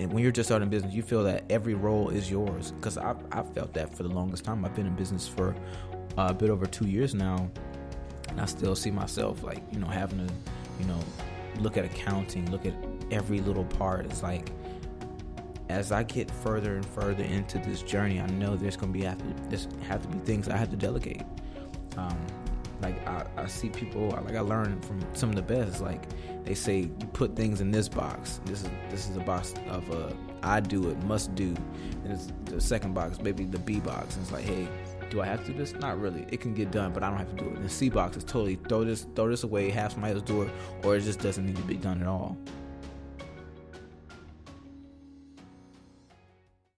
and when you're just starting business, you feel that every role is yours. Because I I felt that for the longest time. I've been in business for a bit over two years now, and I still see myself like you know having to you know look at accounting, look at every little part. It's like as I get further and further into this journey, I know there's gonna be have to have to be things I have to delegate. Um, like I, I see people like I learned from some of the best. Like they say, you put things in this box. This is this is a box of a I do it, must do. And it's the second box, maybe the B box. And it's like, hey, do I have to do this? Not really. It can get done, but I don't have to do it. And the C box is totally throw this throw this away, have somebody else do it, or it just doesn't need to be done at all.